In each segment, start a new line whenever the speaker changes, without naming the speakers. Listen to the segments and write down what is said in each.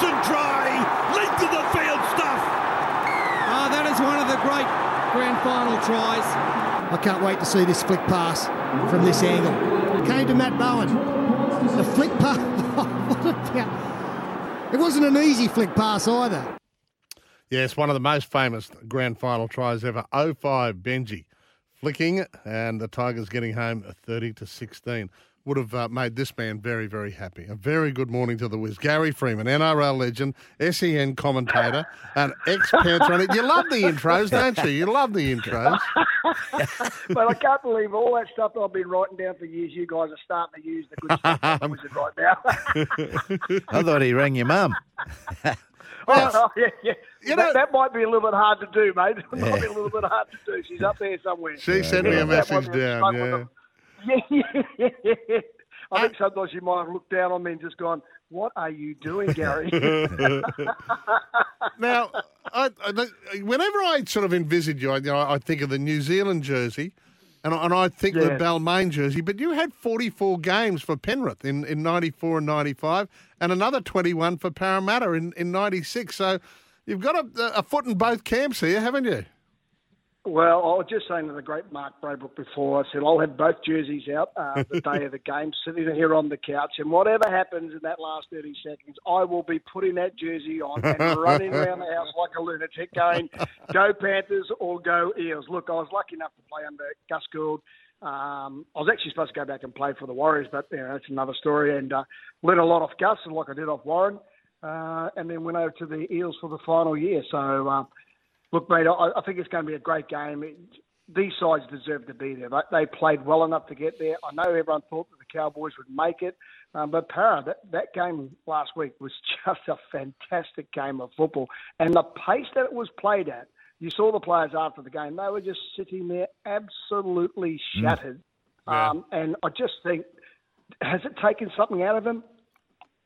Magnificent try. Length of the field stuff.
Ah, that is one of the great grand final tries.
I can't wait to see this flick pass from this angle. Came to Matt Bowen. The flick pass. It wasn't an easy flick pass either.
Yes, one of the most famous grand final tries ever. 05 Benji flicking, and the Tigers getting home 30 to 16. Would have uh, made this man very, very happy. A very good morning to the Wiz. Gary Freeman, NRL legend, SEN commentator, and ex Panther. You love the intros, don't you? You love the intros.
but I can't believe all that stuff that I've been writing down for years. You guys are starting to use the good stuff on the Wizard right now.
I thought he rang your mum.
oh, yeah, yeah.
You
that,
know-
that might be a little bit hard to do, mate. It might be a little bit hard to do. She's up there somewhere.
She sent me a message down,
struggle
yeah.
Yeah, yeah, yeah. I think sometimes you might have looked down on me and just gone, "What are you doing, Gary?"
Now, I, I, whenever I sort of envisage you, I, you know, I think of the New Zealand jersey, and, I- and I think of the Balmain jersey. But you had 44 games for Penrith in, in 94 and 95, and another 21 for Parramatta in, in 96. So you've got a, a foot in both camps here, haven't you?
Well, I was just saying to the great Mark Braybrook before, I said I'll have both jerseys out uh, the day of the game, sitting here on the couch, and whatever happens in that last 30 seconds, I will be putting that jersey on and running around the house like a lunatic going, go Panthers or go Eels. Look, I was lucky enough to play under Gus Gould. Um, I was actually supposed to go back and play for the Warriors, but you know, that's another story, and uh, learned a lot off Gus, and like I did off Warren, uh, and then went over to the Eels for the final year. So, uh, Look, mate, I, I think it's going to be a great game. It, these sides deserve to be there. They, played well enough to get there. I know everyone thought that the Cowboys would make it, um, but Para, that, that game last week was just a fantastic game of football. And the pace that it was played at, you saw the players after the game, they were just sitting there absolutely shattered.
Yeah.
Um, and I just think, has it taken something out of them?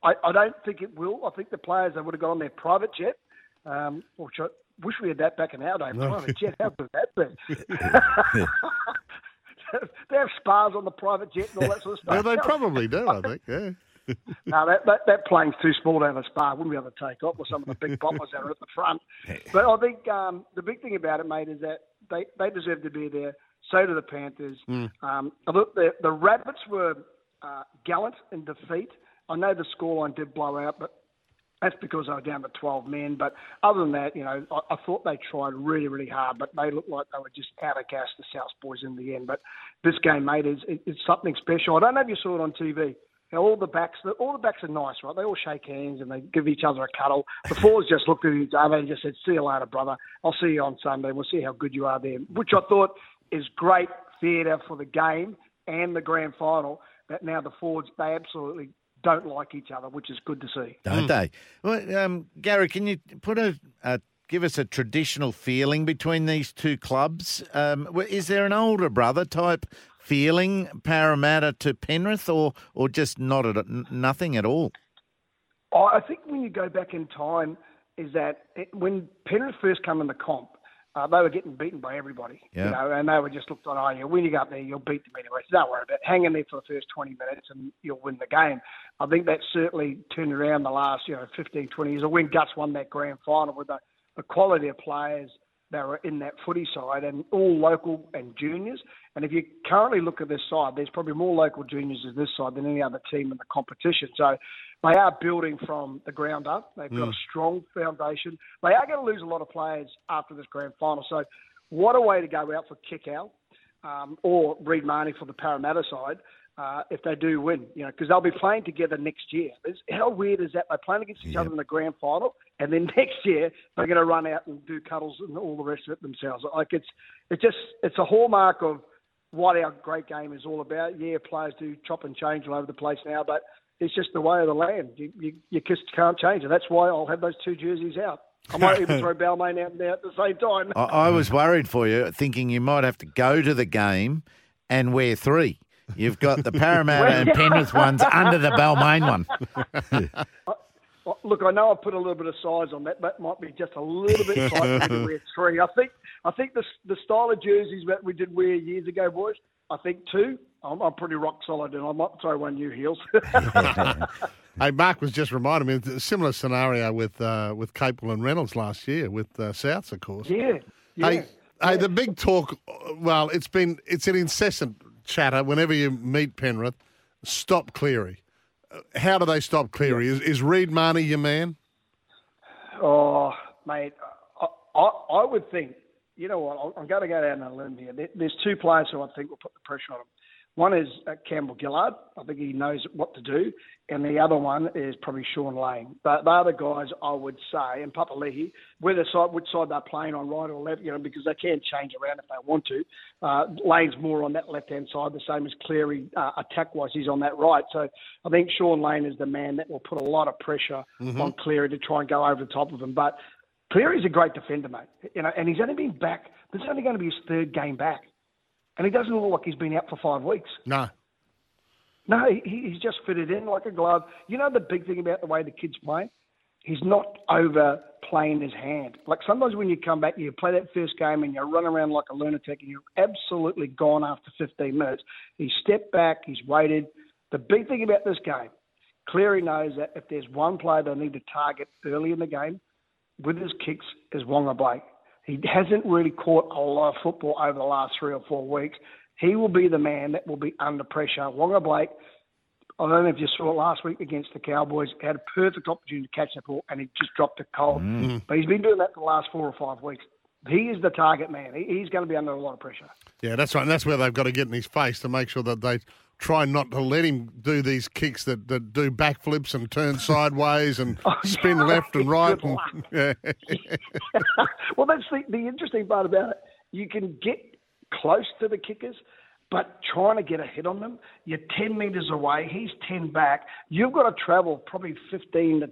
I, I don't think it will. I think the players, they would have gone on their private jet, um, which I wish we had that back in our day. Private jet, how good would that be? they have spas on the private jet and all that sort of stuff.
Yeah, they probably do, I think. Yeah.
no, that, that, that plane's too small to have a spa. Wouldn't be able to take off with some of the big bombers that are at the front. But I think um, the big thing about it, mate, is that they, they deserve to be there. So do the Panthers. Um, I thought the, the Rabbits were uh, gallant in defeat. I know the scoreline did blow out, but that's because they were down to 12 men. But other than that, you know, I, I thought they tried really, really hard, but they looked like they were just out of gas, the South boys, in the end. But this game, mate, is it, it's something special. I don't know if you saw it on TV. All the backs, all the backs are nice, right? They all shake hands and they give each other a cuddle. The forwards just looked at each other and just said, "See you later, brother. I'll see you on Sunday. We'll see how good you are there." Which I thought is great theatre for the game and the grand final. That now the forwards they absolutely don't like each other, which is good to see.
don't they? Well, um, Gary, can you put a, a give us a traditional feeling between these two clubs? Um, is there an older brother type feeling Parramatta to Penrith, or or just not at nothing at all?
I I think when you go back in time, is that it, when Penrith first come in the comp, uh, they were getting beaten by everybody,
Yeah.
you know, and they were just looked on, oh, yeah, when you go up there, you'll beat them anyway. So don't worry about it. Hang in there for the first 20 minutes and you'll win the game. I think that certainly turned around the last, you know, 15, 20 years. Or when Gus won that grand final with the, the quality of players that were in that footy side and all local and juniors. And if you currently look at this side, there's probably more local juniors in this side than any other team in the competition. So They are building from the ground up. They've got a strong foundation. They are going to lose a lot of players after this grand final. So, what a way to go out for Kikau um, or Reed Mahoney for the Parramatta side uh, if they do win, you know, because they'll be playing together next year. It's, how weird is that? They're playing against each other in the grand final, and then next year they're going to run out and do cuddles and all the rest of it themselves. Like it's, it's just, it's a hallmark of what our great game is all about. Yeah, players do chop and change all over the place now, but it's just the way of the land. You, you, you just can't change it. That's why I'll have those two jerseys out. I might even throw Balmain out there at the same time.
I, I was worried for you, thinking you might have to go to the game and wear three. You've got the Parramatta and Penrith ones under the Balmain one.
Look, I know I put a little bit of size on that. That might be just a little bit tight for me to wear three. I think I think the the style of jerseys that we did wear years ago, boys. I think two. I'm, I'm pretty rock solid, and I might throw one new heels.
Hey, Mark was just reminding me of a similar scenario with uh, with Capewell and Reynolds last year with uh, Souths, of course.
yeah, yeah.
Hey, hey, the big talk. Well, it's been it's an incessant chatter whenever you meet Penrith. Stop Cleary. How do they stop Cleary? Is, is Reed Mahoney your man?
Oh, mate, I, I, I would think, you know what, I'm- going to go down on a limb here. There's two players who I think will put the pressure on him. One is uh, Campbell Gillard. I think he knows what to do. And the other one is probably Shaun Lane. But they're the guys I would say, and Papali'i, whether side, which side they're playing on, right or left, you know, because they can change around if they want to. Uh, Lane's more on that left-hand side, the same as Cleary uh, attack-wise. He's on that right. So I think Shaun Lane is the man that will put a lot of pressure on Cleary to try and go over the top of him. But Cleary's a great defender, mate. You know, and he's only been back. This is only going to be his third game back, and he doesn't look like he's been out for five weeks.
No.
No, he, he's just fitted in like a glove. You know the big thing about the way the kids play? He's not overplaying his hand. Like sometimes when you come back, you play that first game and you run around like a lunatic and you're absolutely gone after 15 minutes. He stepped back, he's waited. The big thing about this game, Cleary knows that if there's one player they need to target early in the game with his kicks is Waqa Blake. He hasn't really caught a lot of football over the last three or four weeks. He will be the man that will be under pressure. Waqa Blake, I don't know if you saw it last week against the Cowboys, had a perfect opportunity to catch that ball and he just dropped it cold. Mm. Mm. But he's been doing that for the last four or five weeks. He is the target man. He, he's going to be under a lot of pressure.
Yeah, that's right. And that's where they've got to get in his face to make sure that they try not to let him do these kicks that, that do backflips and turn sideways and oh, spin left and right. And, yeah.
well, that's the, the interesting part about it. You can get close to the kickers, but trying to get a hit on them, you're 10 metres away, he's 10 back. You've got to travel probably 15 to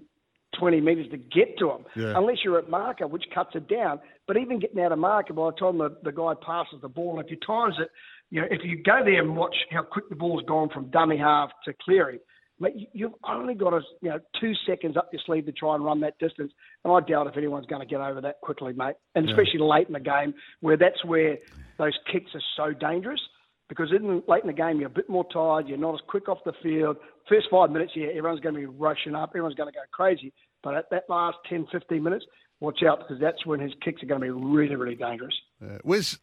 20 metres to get to him,
Yeah.
unless you're at marker, which cuts it down. But even getting out of marker, by the time the, the guy passes the ball, if you times it, you know, if you go there and watch how quick the ball's gone from dummy half to Cleary, mate, you- you've only got a, you know two seconds up your sleeve to try and run that distance. And I doubt if anyone's going to get over that quickly, mate. And especially late in the game, where that's where those kicks are so dangerous. Because in late in the game, you're a bit more tired. You're not as quick off the field. First five minutes, yeah, everyone's going to be rushing up. Everyone's going to go crazy. But at that last 10, 15 minutes, watch out because that's when his kicks are going to be really, really dangerous.
Uh, Wiz,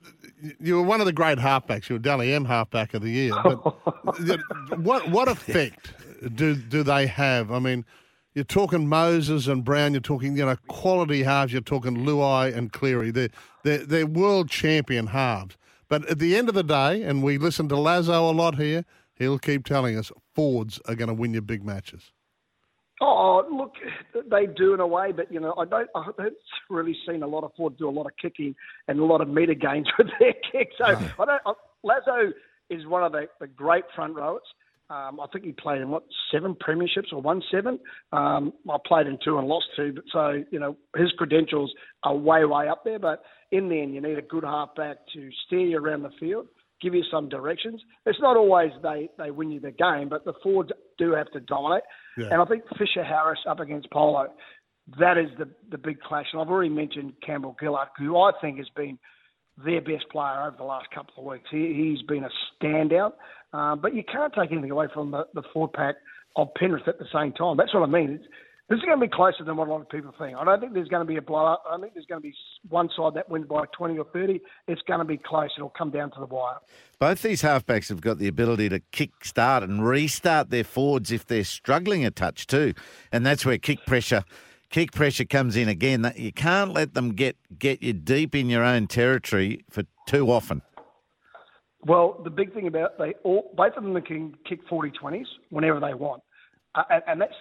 you were one of the great halfbacks. You were Dally M halfback of the year. But what what effect do do they have? I mean, you're talking Moses and Brown. You're talking you know quality halves. You're talking Luai and Cleary. They're they're, they're world champion halves. But at the end of the day, and we listen to Lazo a lot here. He'll keep telling us Fords are going to win your big matches.
Oh, look, they do in a way, but you know, I don't. I haven't really seen a lot of Ford do a lot of kicking and a lot of meter gains with their kicks. So I don't. I, Lazo is one of the, the great front rowers. Um, I think he played in what seven premierships or won seven. Um, I played in two and lost two, but so you know his credentials are way way up there. But in the end, you need a good halfback to steer you around the field, give you some directions. It's not always they they win you the game, but the Fords do have to dominate.
Yeah.
And I think Fisher Harris up against Paulo, that is the the big clash. And I've already mentioned Campbell Gillard, who I think has been their best player over the last couple of weeks. He, he's been a standout, uh, but you can't take anything away from the, the forward pack of Penrith at the same time. That's what I mean. It's, This is going to be closer than what a lot of people think. I don't think there's going to be a blowout. I don't think there's going to be one side that wins by 20 or 30. It's going to be close. It'll come down to the wire.
Both these halfbacks have got the ability to kick start and restart their forwards if they're struggling a touch too. And that's where kick pressure kick pressure comes in again. That You can't let them get, get you deep in your own territory for too often.
Well, the big thing about they all both of them can kick 40 20s whenever they want. Uh, and, and that's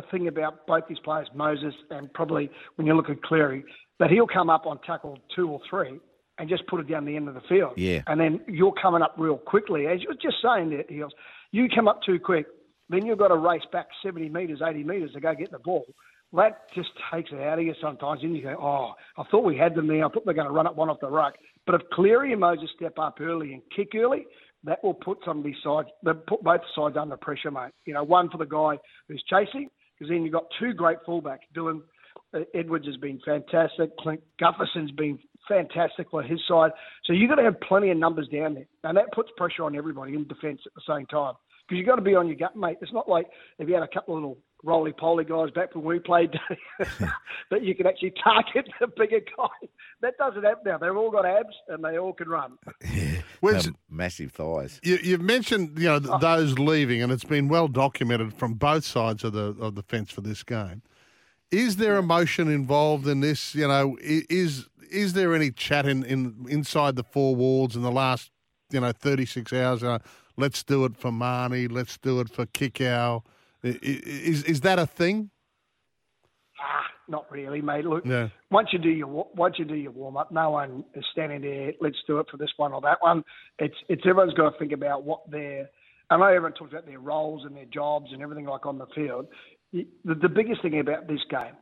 the thing about both these players, Moses and probably when you look at Cleary, that he'll come up on tackle two or three and just put it down the end of the field.
Yeah.
And then you're coming up real quickly. As you were just saying there, Heels, you come up too quick, then you've got to race back 70 metres, 80 metres to go get the ball. That just takes it out of you sometimes. And you go, oh, I thought we had them there. I thought they're going to run up one off the ruck. But if Cleary and Moses step up early and kick early, that will put some of these sides, put both sides under pressure, mate. You know, one for the guy who's chasing, because then you've got two great fullbacks. Dylan uh, Edwards has been fantastic. Clint Gutherson's been fantastic for his side. So you've got to have plenty of numbers down there. And that puts pressure on everybody in defence at the same time. Because you've got to be on your gut, mate. It's not like if you had a couple of little roly poly guys back when we played that you can actually target the bigger guy. That doesn't happen now. They've all got abs and they all can run.
Which, massive thighs.
You, you've mentioned you know th- those leaving, and it's been well documented from both sides of the of the fence for this game. Is there emotion involved in this? You know, is is there any chat in, in inside the four walls in the last you know thirty six hours? Uh, let's do it for Mahoney. Let's do it for Kikau. Is is that a thing?
Ah, not really, mate. Look, once you do your once you do your warm up, no one is standing there. Let's do it for this one or that one. It's it's everyone's got to think about what their. I know everyone talks about their roles and their jobs and everything like on the field. The, the biggest thing about this game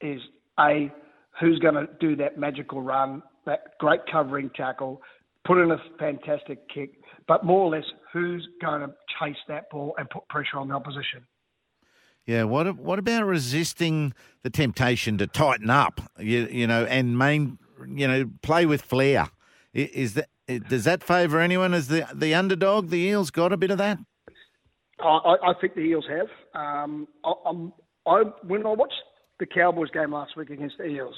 is a who's going to do that magical run, that great covering tackle, put in a fantastic kick, but more or less who's going to chase that ball and put pressure on the opposition.
Yeah, what what about resisting the temptation to tighten up? You you know, and main you know play with flair. Is that does that favour anyone as the the underdog? The Eels got a bit of that.
I, I think the Eels have. Um, I, I'm, I when I watched the Cowboys game last week against the Eels,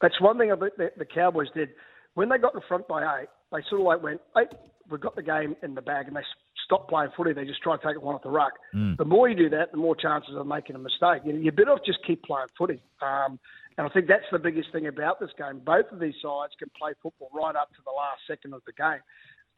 that's one thing that the Cowboys did. When they got in front by eight, they sort of like went, "Hey, we've got the game in the bag," and they s- stopped playing footy. They just try to take it one off the ruck. The more you do that, the more chances of making a mistake. You you're better off just keep playing footy. Um, and I think that's the biggest thing about this game. Both of these sides can play football right up to the last second of the game,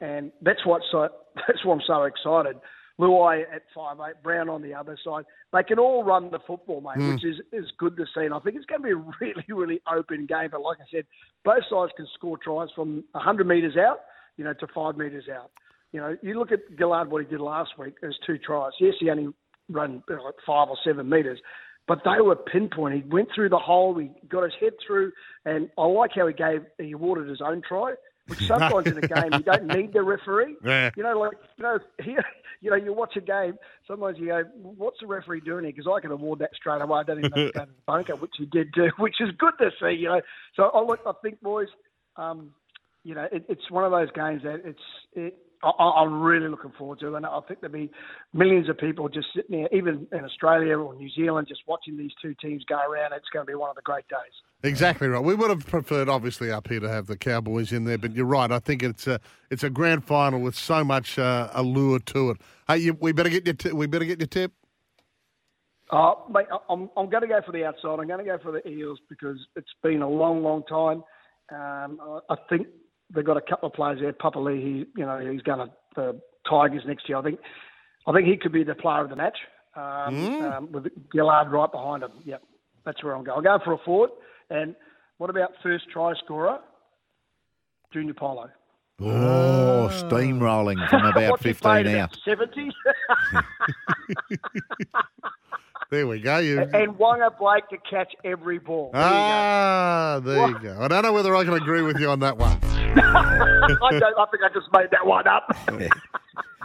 and that's what so that's why I'm so excited. Luai at five eight, Brown on the other side. They can all run the football, mate, which is, is good to see. And I think it's going to be a really, really open game. But like I said, both sides can score tries from 100 metres out, you know, to five metres out. You know, you look at Gillard, what he did last week, there's two tries. Yes, he only run you like five or seven metres, but they were pinpoint. He went through the hole, he got his head through, and I like how he gave, he awarded his own try, which sometimes in a game you don't need the referee.
Yeah.
You know, like, you know, he, you know, you watch a game, sometimes you go, what's the referee doing here? Because I can award that straight away. I don't even have to go to the bunker, which he did do, which is good to see, you know. So I, look, I think, boys, um, you know, it, it's one of those games that it's, it, I, I'm really looking forward to, and I think there'll be millions of people just sitting there, even in Australia or New Zealand, just watching these two teams go around. It's going to be one of the great days.
Exactly right. We would have preferred, obviously, up here to have the Cowboys in there, but you're right. I think it's a it's a grand final with so much uh, allure to it. Hey, you, we better get your t- we better get your tip.
Uh, mate, I'm, I'm going to go for the outside. I'm going to go for the Eels because it's been a long, long time. Um, I think they've got a couple of players there. Papali'i, he, you know, he's going to the Tigers next year. I think, I think he could be the player of the match um, um, with Gillard right behind him. Yep, that's where I'm going. I'll go for a forward. And what about first try scorer? Junior Paulo.
Oh, steamrolling from about 15 out.
about 70?
There we go. You.
and Waqa Blake to catch every ball. There you.
Ah, there you go. I don't know whether I can agree with you on that one.
I, don't, I think I just made that one up.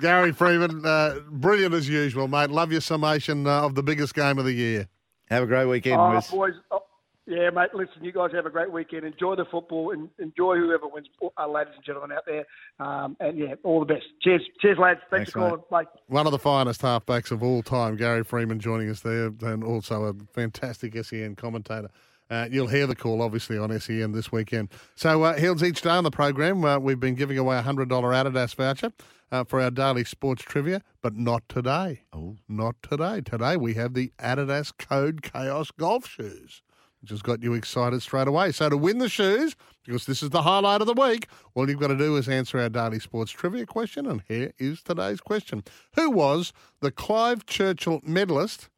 Gary Freeman, uh, brilliant as usual, mate. Love your summation uh, of the biggest game of the year.
Have a great weekend,
Oh, boys, oh, Yeah, mate. Listen, you guys have a great weekend. Enjoy the football and enjoy whoever wins, uh, ladies and gentlemen out there. Um, and yeah, all the best. Cheers, cheers, lads. Thanks,
Thanks,
for calling. Bye.
One of the finest halfbacks of all time, Gary Freeman, joining us there, and also a fantastic SEN commentator. Uh, you'll hear the call, obviously, on SEN this weekend. So, uh, Hills, each day on the program, uh, we've been giving away a $100 Adidas voucher uh, for our daily sports trivia, but not today.
Oh.
Not today. Today we have the Adidas Code Chaos golf shoes, which has got you excited straight away. So, to win the shoes, because this is the highlight of the week, all you've got to do is answer our daily sports trivia question. And here is today's question Who was the Clive Churchill medalist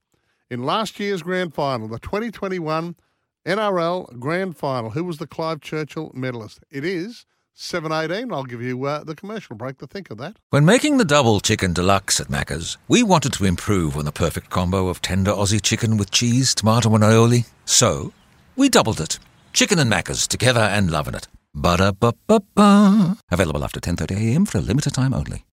in last year's grand final, the 2021 NRL grand final? Who was the Clive Churchill medalist? It is 718. I'll give you uh, the commercial break to think of that.
When making the double chicken deluxe at Macca's, we wanted to improve on the perfect combo of tender Aussie chicken with cheese, tomato, and aioli. So, we doubled it. Chicken and Macca's together and loving it. Ba-da-ba-ba-ba. Available after 10.30am for a limited time only.